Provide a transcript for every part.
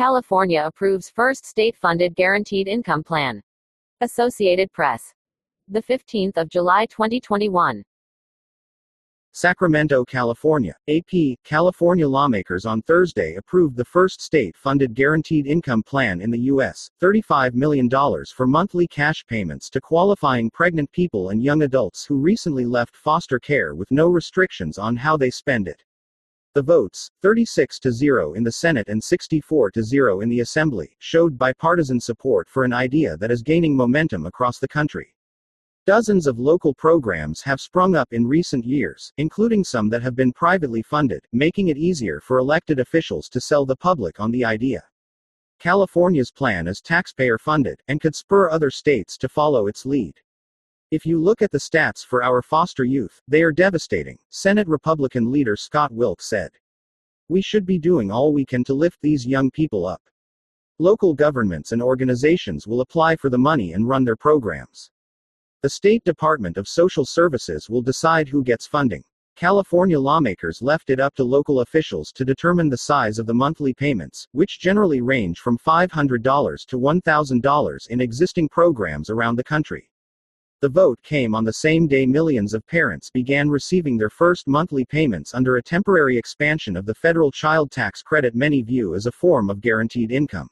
California approves first state funded guaranteed income plan. Associated Press. The 15th of July 2021. Sacramento, California. AP, California lawmakers on Thursday approved the first state funded guaranteed income plan in the U.S., $35 million for monthly cash payments to qualifying pregnant people and young adults who recently left foster care with no restrictions on how they spend it. The votes, 36 to 0 in the Senate and 64 to 0 in the Assembly, showed bipartisan support for an idea that is gaining momentum across the country. Dozens of local programs have sprung up in recent years, including some that have been privately funded, making it easier for elected officials to sell the public on the idea. California's plan is taxpayer funded, and could spur other states to follow its lead. If you look at the stats for our foster youth, they are devastating, Senate Republican leader Scott Wilk said. We should be doing all we can to lift these young people up. Local governments and organizations will apply for the money and run their programs. The State Department of Social Services will decide who gets funding. California lawmakers left it up to local officials to determine the size of the monthly payments, which generally range from $500 to $1,000 in existing programs around the country. The vote came on the same day millions of parents began receiving their first monthly payments under a temporary expansion of the federal child tax credit many view as a form of guaranteed income.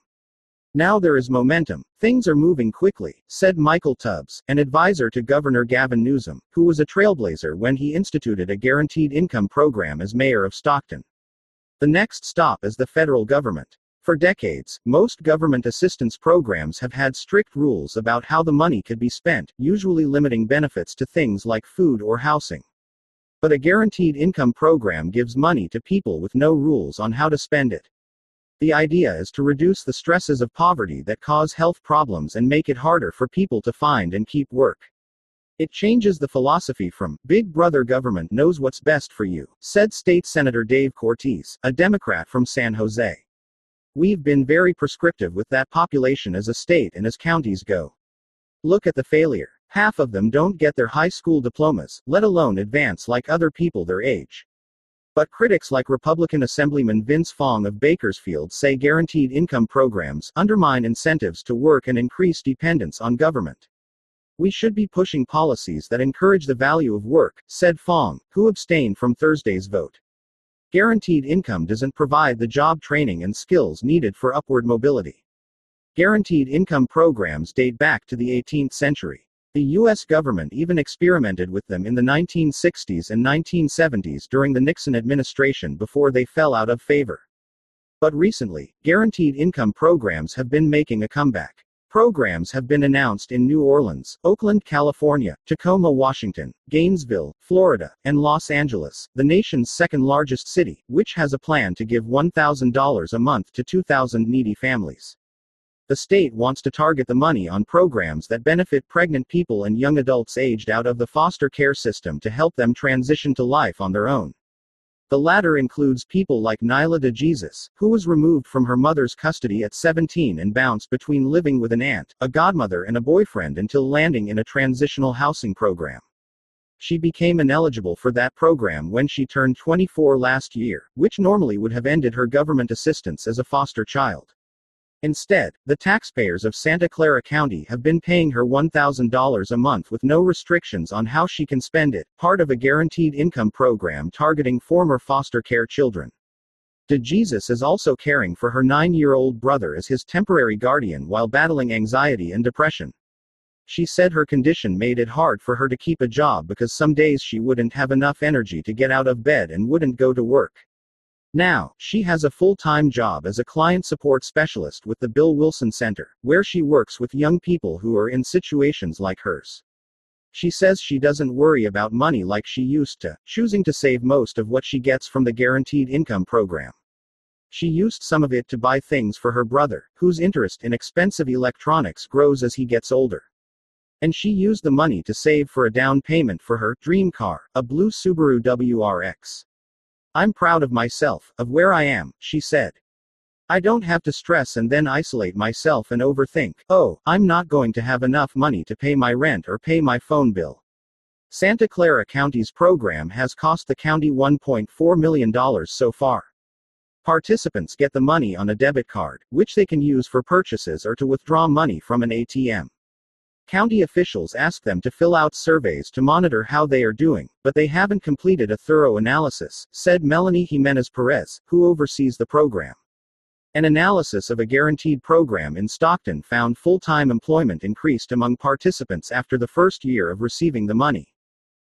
Now there is momentum. Things are moving quickly, said Michael Tubbs, an advisor to Governor Gavin Newsom, who was a trailblazer when he instituted a guaranteed income program as mayor of Stockton. The next stop is the federal government. For decades, most government assistance programs have had strict rules about how the money could be spent, usually limiting benefits to things like food or housing. But a guaranteed income program gives money to people with no rules on how to spend it. The idea is to reduce the stresses of poverty that cause health problems and make it harder for people to find and keep work. It changes the philosophy from Big Brother government knows what's best for you, said State Senator Dave Cortese, a Democrat from San Jose. We've been very prescriptive with that population as a state and as counties go. Look at the failure. Half of them don't get their high school diplomas, let alone advance like other people their age. But critics like Republican Assemblyman Vince Fong of Bakersfield say guaranteed income programs undermine incentives to work and increase dependence on government. We should be pushing policies that encourage the value of work, said Fong, who abstained from Thursday's vote. Guaranteed income doesn't provide the job training and skills needed for upward mobility. Guaranteed income programs date back to the 18th century. The U.S. government even experimented with them in the 1960s and 1970s during the Nixon administration before they fell out of favor. But recently, guaranteed income programs have been making a comeback. Programs have been announced in New Orleans, Oakland, California, Tacoma, Washington, Gainesville, Florida, and Los Angeles, the nation's second largest city, which has a plan to give $1,000 a month to 2,000 needy families. The state wants to target the money on programs that benefit pregnant people and young adults aged out of the foster care system to help them transition to life on their own. The latter includes people like Nyla de Jesus, who was removed from her mother's custody at 17 and bounced between living with an aunt, a godmother, and a boyfriend until landing in a transitional housing program. She became ineligible for that program when she turned 24 last year, which normally would have ended her government assistance as a foster child. Instead, the taxpayers of Santa Clara County have been paying her $1,000 a month with no restrictions on how she can spend it, part of a guaranteed income program targeting former foster care children. DeJesus is also caring for her nine year old brother as his temporary guardian while battling anxiety and depression. She said her condition made it hard for her to keep a job because some days she wouldn't have enough energy to get out of bed and wouldn't go to work. Now, she has a full time job as a client support specialist with the Bill Wilson Center, where she works with young people who are in situations like hers. She says she doesn't worry about money like she used to, choosing to save most of what she gets from the Guaranteed Income Program. She used some of it to buy things for her brother, whose interest in expensive electronics grows as he gets older. And she used the money to save for a down payment for her dream car, a blue Subaru WRX. I'm proud of myself, of where I am, she said. I don't have to stress and then isolate myself and overthink, oh, I'm not going to have enough money to pay my rent or pay my phone bill. Santa Clara County's program has cost the county $1.4 million so far. Participants get the money on a debit card, which they can use for purchases or to withdraw money from an ATM. County officials ask them to fill out surveys to monitor how they are doing, but they haven't completed a thorough analysis, said Melanie Jimenez Perez, who oversees the program. An analysis of a guaranteed program in Stockton found full time employment increased among participants after the first year of receiving the money.